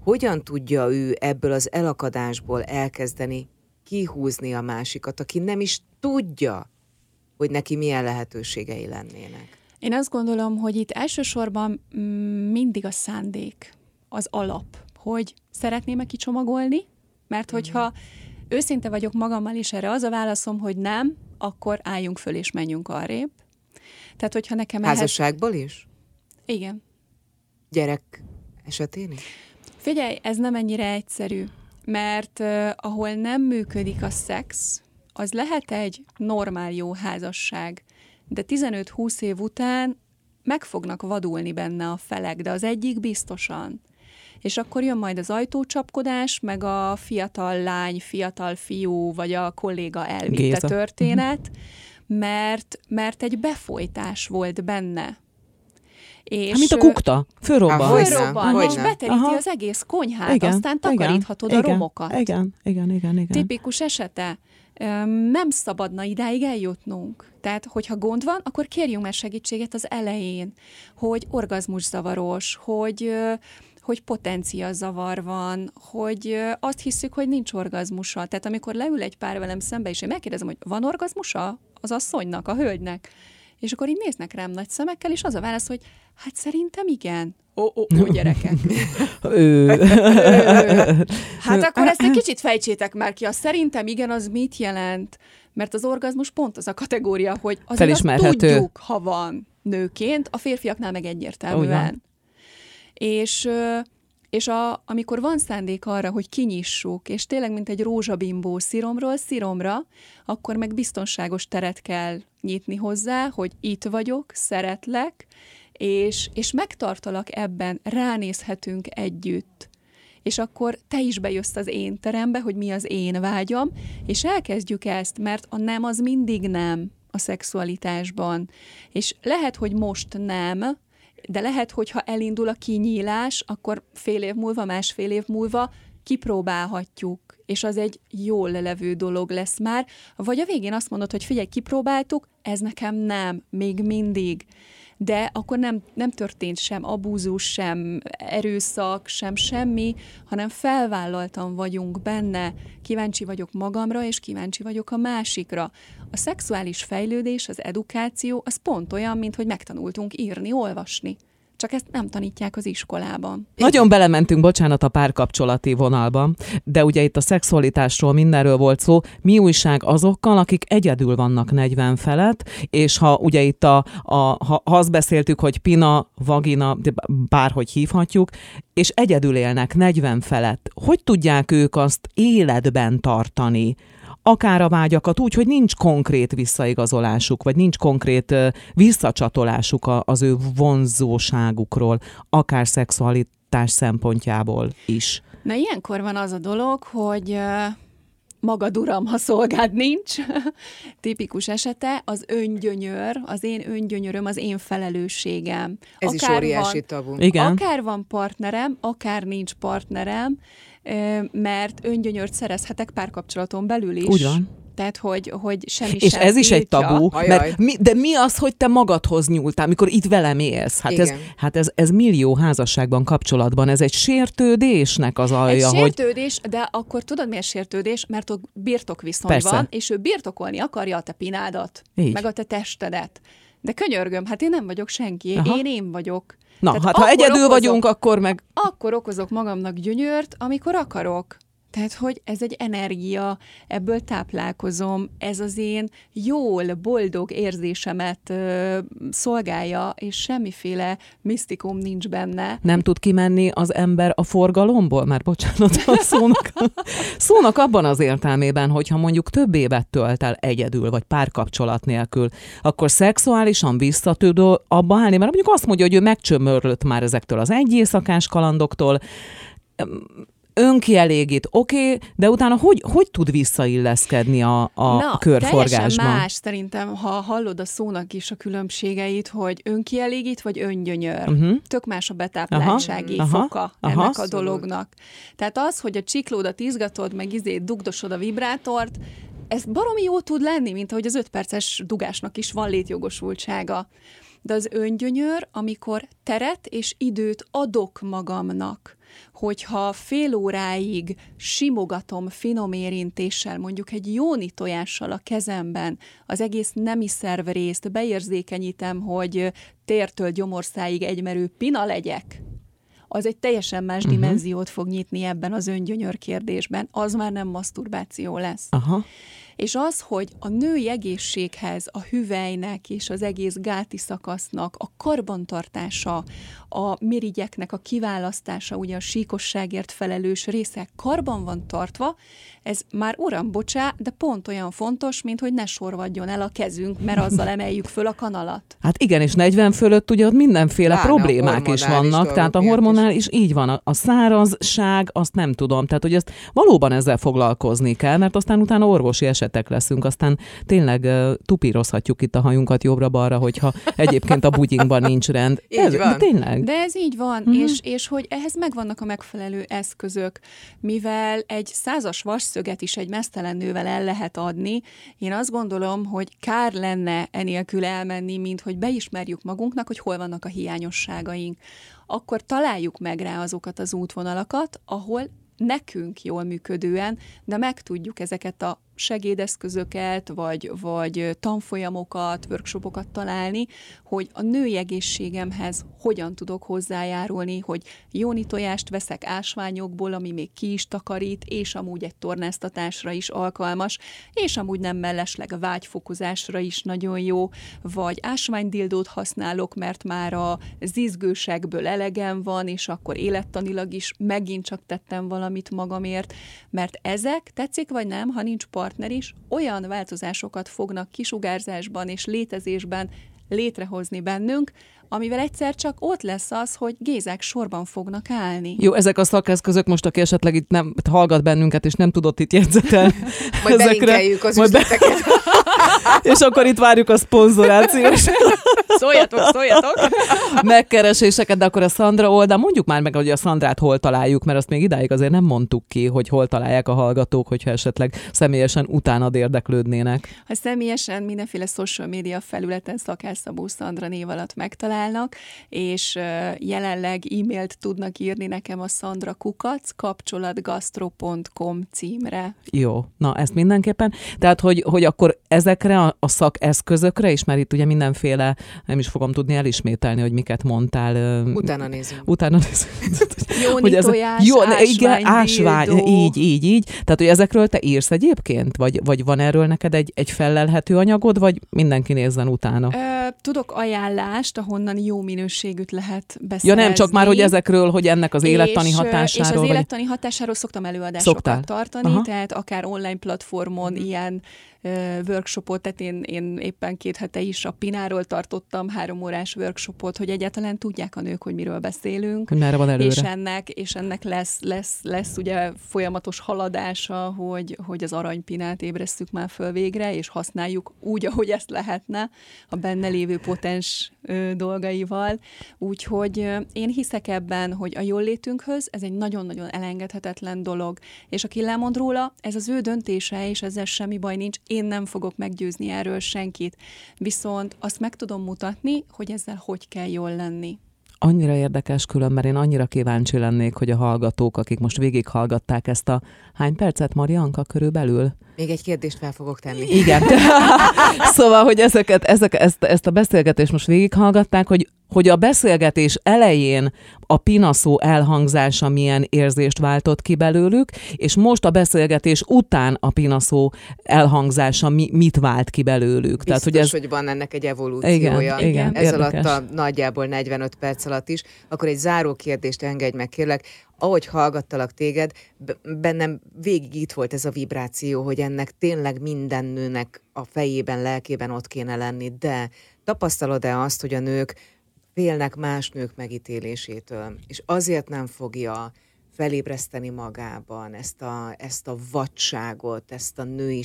hogyan tudja ő ebből az elakadásból elkezdeni kihúzni a másikat, aki nem is tudja, hogy neki milyen lehetőségei lennének? Én azt gondolom, hogy itt elsősorban mm, mindig a szándék, az alap, hogy szeretném-e kicsomagolni, mert hogyha őszinte vagyok magammal, és erre az a válaszom, hogy nem, akkor álljunk föl és menjünk arrébb. Tehát, hogyha nekem ehhez... Házasságból is? Igen. Gyerek esetén is? Figyelj, ez nem ennyire egyszerű, mert uh, ahol nem működik a szex, az lehet egy normál jó házasság, de 15-20 év után meg fognak vadulni benne a felek, de az egyik biztosan. És akkor jön majd az ajtócsapkodás, meg a fiatal lány, fiatal fiú, vagy a kolléga elvitte Géza. történet, mert, mert egy befolytás volt benne. És, Hát, mint a kukta, fölrobban. Fölrobban, és beteríti Aha. az egész konyhát, igen, aztán takaríthatod igen, a romokat. Igen, igen, igen, igen. igen. Tipikus esete. Nem szabadna idáig eljutnunk. Tehát, hogyha gond van, akkor kérjünk már segítséget az elején, hogy orgazmuszavaros, hogy ö, hogy potencia zavar van, hogy azt hiszük, hogy nincs orgazmusa. Tehát amikor leül egy pár velem szembe, és én megkérdezem, hogy van orgazmusa az asszonynak, a hölgynek, és akkor így néznek rám nagy szemekkel, és az a válasz, hogy hát szerintem igen. Ó, ó, ó, gyerekek. Hát akkor ezt egy kicsit fejtsétek már ki. A szerintem igen, az mit jelent? Mert az orgazmus pont az a kategória, hogy Felismerhető. tudjuk, ha van nőként, a férfiaknál meg egyértelműen. van. És, ö, és a, amikor van szándék arra, hogy kinyissuk, és tényleg mint egy rózsabimbó sziromról sziromra, akkor meg biztonságos teret kell nyitni hozzá, hogy itt vagyok, szeretlek, és, és megtartalak ebben, ránézhetünk együtt. És akkor te is bejössz az én terembe, hogy mi az én vágyam, és elkezdjük ezt, mert a nem az mindig nem a szexualitásban. És lehet, hogy most nem, de lehet, hogy ha elindul a kinyílás, akkor fél év múlva, másfél év múlva kipróbálhatjuk, és az egy jól levő dolog lesz már, vagy a végén azt mondod, hogy figyelj, kipróbáltuk, ez nekem nem, még mindig. De akkor nem, nem történt sem abúzus, sem erőszak, sem semmi, hanem felvállaltan vagyunk benne, kíváncsi vagyok magamra, és kíváncsi vagyok a másikra. A szexuális fejlődés, az edukáció, az pont olyan, mint hogy megtanultunk írni, olvasni. Csak ezt nem tanítják az iskolában. Nagyon belementünk, bocsánat, a párkapcsolati vonalban, de ugye itt a szexualitásról mindenről volt szó. Mi újság azokkal, akik egyedül vannak 40 felett, és ha ugye itt a, a ha, ha azt beszéltük, hogy pina, vagina, bárhogy hívhatjuk, és egyedül élnek 40 felett, hogy tudják ők azt életben tartani? Akár a vágyakat úgy, hogy nincs konkrét visszaigazolásuk, vagy nincs konkrét visszacsatolásuk a- az ő vonzóságukról, akár szexualitás szempontjából is. Na ilyenkor van az a dolog, hogy magad uram, ha szolgád nincs, tipikus esete, az öngyönyör, az én öngyönyöröm, az én felelősségem. Ez is Akár óriási van, tabu. Igen. Akár van partnerem, akár nincs partnerem, mert öngyönyört szerezhetek párkapcsolaton belül is. Úgy van. Tehát, hogy, hogy semmi És sem ez is egy tabu, Ajaj. mert mi, de mi az, hogy te magadhoz nyúltál, mikor itt velem élsz? Hát, ez, hát ez, ez millió házasságban, kapcsolatban, ez egy sértődésnek az Egy alja, hogy sértődés, de akkor tudod miért sértődés? Mert ott birtokviszony Persze. van, és ő birtokolni akarja a te pinádat, Így. meg a te testedet. De könyörgöm, hát én nem vagyok senki, Aha. én én vagyok. Na, Tehát hát ha egyedül okozok- vagyunk, akkor meg Akkor okozok magamnak gyönyört, amikor akarok. Tehát, hogy ez egy energia, ebből táplálkozom, ez az én jól, boldog érzésemet ö, szolgálja, és semmiféle misztikum nincs benne. nem tud kimenni az ember a forgalomból? Már bocsánat a szónak. szónak abban az értelmében, hogyha mondjuk több évet tölt el egyedül, vagy párkapcsolat nélkül, akkor szexuálisan vissza tud abba állni, mert mondjuk azt mondja, hogy ő megcsömörlött már ezektől az egy éjszakás kalandoktól, önkielégít, oké, okay, de utána hogy, hogy tud visszailleszkedni a, a Na, körforgásba? teljesen más szerintem, ha hallod a szónak is a különbségeit, hogy önkielégít, vagy öngyönyör. Uh-huh. Tök más a betápláltsági Aha, foka aha, ennek aha. a dolognak. Tehát az, hogy a csiklódat izgatod, meg izé dugdosod a vibrátort, ez baromi jó tud lenni, mint ahogy az öt perces dugásnak is van létjogosultsága. De az öngyönyör, amikor teret és időt adok magamnak, hogyha fél óráig simogatom finom érintéssel, mondjuk egy jóni tojással a kezemben, az egész nemi szervrészt beérzékenyítem, hogy tértől gyomorszáig egymerő pina legyek, az egy teljesen más uh-huh. dimenziót fog nyitni ebben az öngyönyör kérdésben, az már nem maszturbáció lesz. Aha. És az, hogy a női egészséghez, a hüvelynek és az egész gáti szakasznak a karbantartása, a mirigyeknek a kiválasztása, ugye a síkosságért felelős része karban van tartva, ez már uram, bocsá, de pont olyan fontos, mint hogy ne sorvadjon el a kezünk, mert azzal emeljük föl a kanalat. Hát igen, és 40 fölött ugye ott mindenféle Pláne a problémák is vannak, tehát a hormonál is így van. A, a szárazság, azt nem tudom. Tehát, hogy ezt valóban ezzel foglalkozni kell, mert aztán utána orvosi esetek leszünk, aztán tényleg uh, tupírozhatjuk itt a hajunkat jobbra-balra, hogyha egyébként a bugyinkban nincs rend. Így ez, van. De tényleg. De ez így van, Mhm. uh-huh. és, és hogy ehhez megvannak a megfelelő eszközök, mivel egy százas vasszöget is egy mesztelen nővel el lehet adni, én azt gondolom, hogy kár lenne enélkül elmenni, mint hogy beismerjük magunknak, hogy hol vannak a hiányosságaink. Akkor találjuk meg rá azokat az útvonalakat, ahol nekünk jól működően, de meg tudjuk ezeket a segédeszközöket, vagy, vagy tanfolyamokat, workshopokat találni, hogy a női egészségemhez hogyan tudok hozzájárulni, hogy jóni tojást veszek ásványokból, ami még ki is takarít, és amúgy egy tornáztatásra is alkalmas, és amúgy nem mellesleg a vágyfokozásra is nagyon jó, vagy ásványdildót használok, mert már a zizgősekből elegem van, és akkor élettanilag is megint csak tettem valamit magamért, mert ezek, tetszik vagy nem, ha nincs partner is, olyan változásokat fognak kisugárzásban és létezésben létrehozni bennünk, amivel egyszer csak ott lesz az, hogy gézák sorban fognak állni. Jó, ezek a szakeszközök most, aki esetleg itt nem hallgat bennünket, és nem tudott itt jegyzetelni. Majd belinkeljük az Majd be- és akkor itt várjuk a szponzorációs Szóljatok, szóljatok! megkereséseket, de akkor a Szandra oldal, mondjuk már meg, hogy a Szandrát hol találjuk, mert azt még idáig azért nem mondtuk ki, hogy hol találják a hallgatók, hogyha esetleg személyesen utánad érdeklődnének. Ha személyesen mindenféle social media felületen Szakás Szabó Szandra név alatt megtalálnak, és jelenleg e-mailt tudnak írni nekem a Szandra Kukac kapcsolatgastro.com címre. Jó, na ezt mindenképpen. Tehát, hogy, hogy akkor ezekre a, a szakeszközökre is, mert itt ugye mindenféle, nem is fogom tudni elismételni, hogy miket mondtál. Utána nézünk. Utána néz- Jóni hogy ez- tojás, jó, ne, igen, ásvány, ásvány, így, így, így. Tehát, hogy ezekről te írsz egyébként? Vagy, vagy van erről neked egy, egy fellelhető anyagod, vagy mindenki nézzen utána? Ö, tudok ajánlást, ahonnan jó minőségűt lehet Ja beszerezni. nem, csak már, hogy ezekről, hogy ennek az élettani és, hatásáról. És az vagy... élettani hatásáról szoktam előadásokat Szoktál? tartani, Aha. tehát akár online platformon, ilyen workshopot, tehát én, én éppen két hete is a Pináról tartottam három órás workshopot, hogy egyáltalán tudják a nők, hogy miről beszélünk. Hogy merre van előre. És ennek, és ennek lesz, lesz, lesz ugye folyamatos haladása, hogy, hogy az aranypinát ébresztük már föl végre, és használjuk úgy, ahogy ezt lehetne a benne lévő potens dolgaival. Úgyhogy én hiszek ebben, hogy a jól létünkhöz ez egy nagyon-nagyon elengedhetetlen dolog, és aki lemond róla, ez az ő döntése, és ezzel semmi baj nincs, én nem fogok meggyőzni erről senkit. Viszont azt meg tudom mutatni, hogy ezzel hogy kell jól lenni annyira érdekes külön, mert én annyira kíváncsi lennék, hogy a hallgatók, akik most végighallgatták ezt a hány percet, Marianka, körülbelül? Még egy kérdést fel fogok tenni. Igen. szóval, hogy ezeket, ezek, ezt, ezt a beszélgetést most végighallgatták, hogy hogy a beszélgetés elején a pinaszó elhangzása milyen érzést váltott ki belőlük, és most a beszélgetés után a pinaszó elhangzása mi, mit vált ki belőlük. Biztos, Tehát, hogy, ez... hogy van ennek egy evolúciója. Igen, igen, ez érdekes. alatt a nagyjából 45 perc alatt is. Akkor egy záró kérdést engedj meg, kérlek. Ahogy hallgattalak téged, bennem végig itt volt ez a vibráció, hogy ennek tényleg minden nőnek a fejében, lelkében ott kéne lenni, de tapasztalod-e azt, hogy a nők félnek más nők megítélésétől, és azért nem fogja felébreszteni magában ezt a, ezt a vadságot, ezt a női,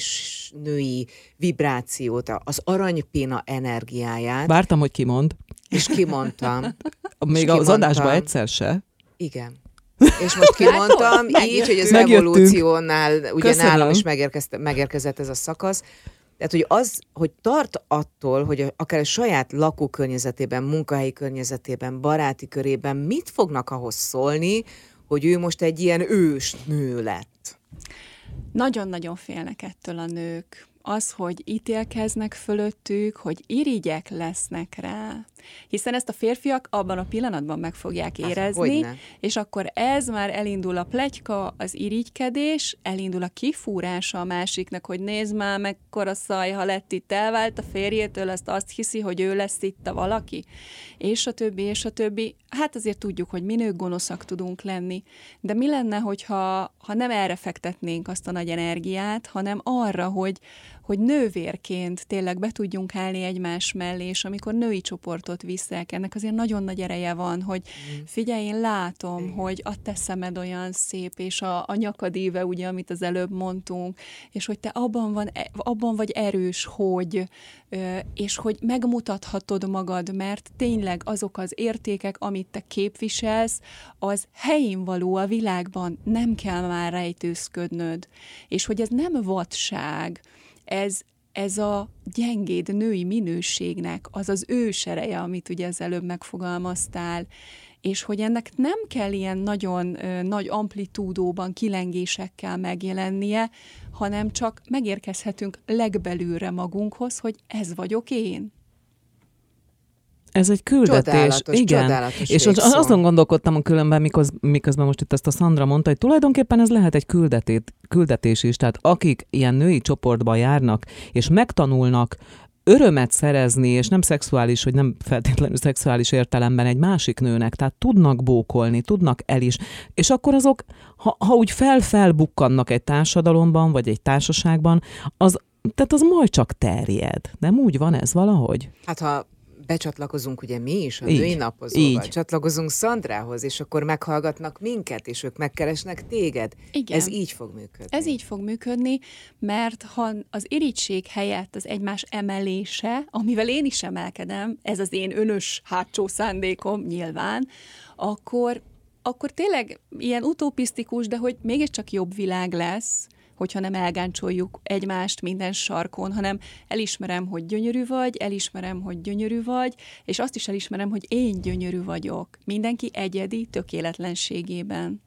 női vibrációt, az aranypéna energiáját. Vártam, hogy kimond. És kimondtam. Még és az adásban egyszer se. Igen. És most kimondtam így, hogy az Megjöttünk. evolúciónál ugye Köszönöm. nálam is megérkezett ez a szakasz, tehát, hogy az, hogy tart attól, hogy akár a saját lakókörnyezetében, munkahelyi környezetében, baráti körében mit fognak ahhoz szólni, hogy ő most egy ilyen ős nő lett? Nagyon-nagyon félnek ettől a nők. Az, hogy ítélkeznek fölöttük, hogy irigyek lesznek rá, hiszen ezt a férfiak abban a pillanatban meg fogják érezni, hát, és akkor ez már elindul a plegyka, az irigykedés, elindul a kifúrása a másiknak, hogy nézd már, mekkora szaj, ha lett itt elvált a férjétől, ezt azt hiszi, hogy ő lesz itt a valaki, és a többi, és a többi. Hát azért tudjuk, hogy minők gonoszak tudunk lenni, de mi lenne, hogyha ha nem erre fektetnénk azt a nagy energiát, hanem arra, hogy, hogy nővérként tényleg be tudjunk állni egymás mellé, és amikor női csoportot viszek, ennek azért nagyon nagy ereje van, hogy mm. figyelj, én látom, Igen. hogy a te szemed olyan szép, és a, a nyakadíve, ugye, amit az előbb mondtunk, és hogy te abban, van, e, abban vagy erős, hogy, és hogy megmutathatod magad, mert tényleg azok az értékek, amit te képviselsz, az helyén való a világban, nem kell már rejtőzködnöd. És hogy ez nem vadság, ez, ez a gyengéd női minőségnek az az ősereje, amit ugye az előbb megfogalmaztál, és hogy ennek nem kell ilyen nagyon ö, nagy amplitúdóban, kilengésekkel megjelennie, hanem csak megérkezhetünk legbelülre magunkhoz, hogy ez vagyok én. Ez egy küldetés. Csodálatos, Igen. Csodálatos és végszó. azon gondolkodtam a különben, miköz, miközben most itt ezt a Szandra mondta, hogy tulajdonképpen ez lehet egy küldetét, küldetés is. Tehát akik ilyen női csoportba járnak, és megtanulnak örömet szerezni, és nem szexuális, hogy nem feltétlenül szexuális értelemben egy másik nőnek, tehát tudnak bókolni, tudnak el is, és akkor azok, ha, ha úgy fel-felbukkannak egy társadalomban, vagy egy társaságban, az, tehát az majd csak terjed. Nem úgy van ez valahogy? Hát ha becsatlakozunk ugye mi is a így, női napozóval, így. csatlakozunk Szandrához, és akkor meghallgatnak minket, és ők megkeresnek téged. Igen. Ez így fog működni. Ez így fog működni, mert ha az irigység helyett az egymás emelése, amivel én is emelkedem, ez az én önös hátsó szándékom nyilván, akkor akkor tényleg ilyen utopisztikus, de hogy mégiscsak jobb világ lesz, hogyha nem elgáncsoljuk egymást minden sarkon, hanem elismerem, hogy gyönyörű vagy, elismerem, hogy gyönyörű vagy, és azt is elismerem, hogy én gyönyörű vagyok. Mindenki egyedi tökéletlenségében.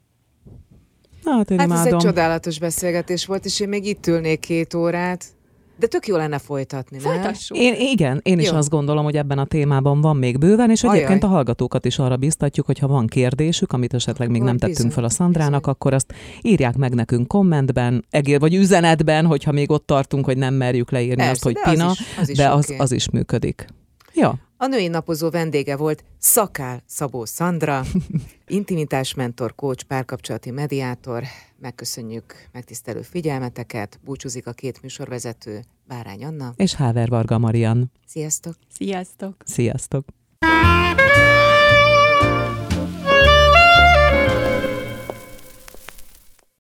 Hát, én hát ez egy csodálatos beszélgetés volt, és én még itt ülnék két órát. De tök jó lenne folytatni, nem? Folytassuk. Én, igen, én is jó. azt gondolom, hogy ebben a témában van még bőven, és Ajaj. egyébként a hallgatókat is arra biztatjuk, hogy ha van kérdésük, amit esetleg még nem tettünk bizony, fel a Szandrának, bizony. akkor azt írják meg nekünk kommentben, egér, vagy üzenetben, hogyha még ott tartunk, hogy nem merjük leírni Persze, azt, hogy Pina, az is, az is de az, okay. az is működik. Ja. A női napozó vendége volt Szakál Szabó Szandra, intimitásmentor, coach, párkapcsolati mediátor. Megköszönjük megtisztelő figyelmeteket. Búcsúzik a két műsorvezető, Bárány Anna. És Háver Varga Marian. Sziasztok! Sziasztok! Sziasztok!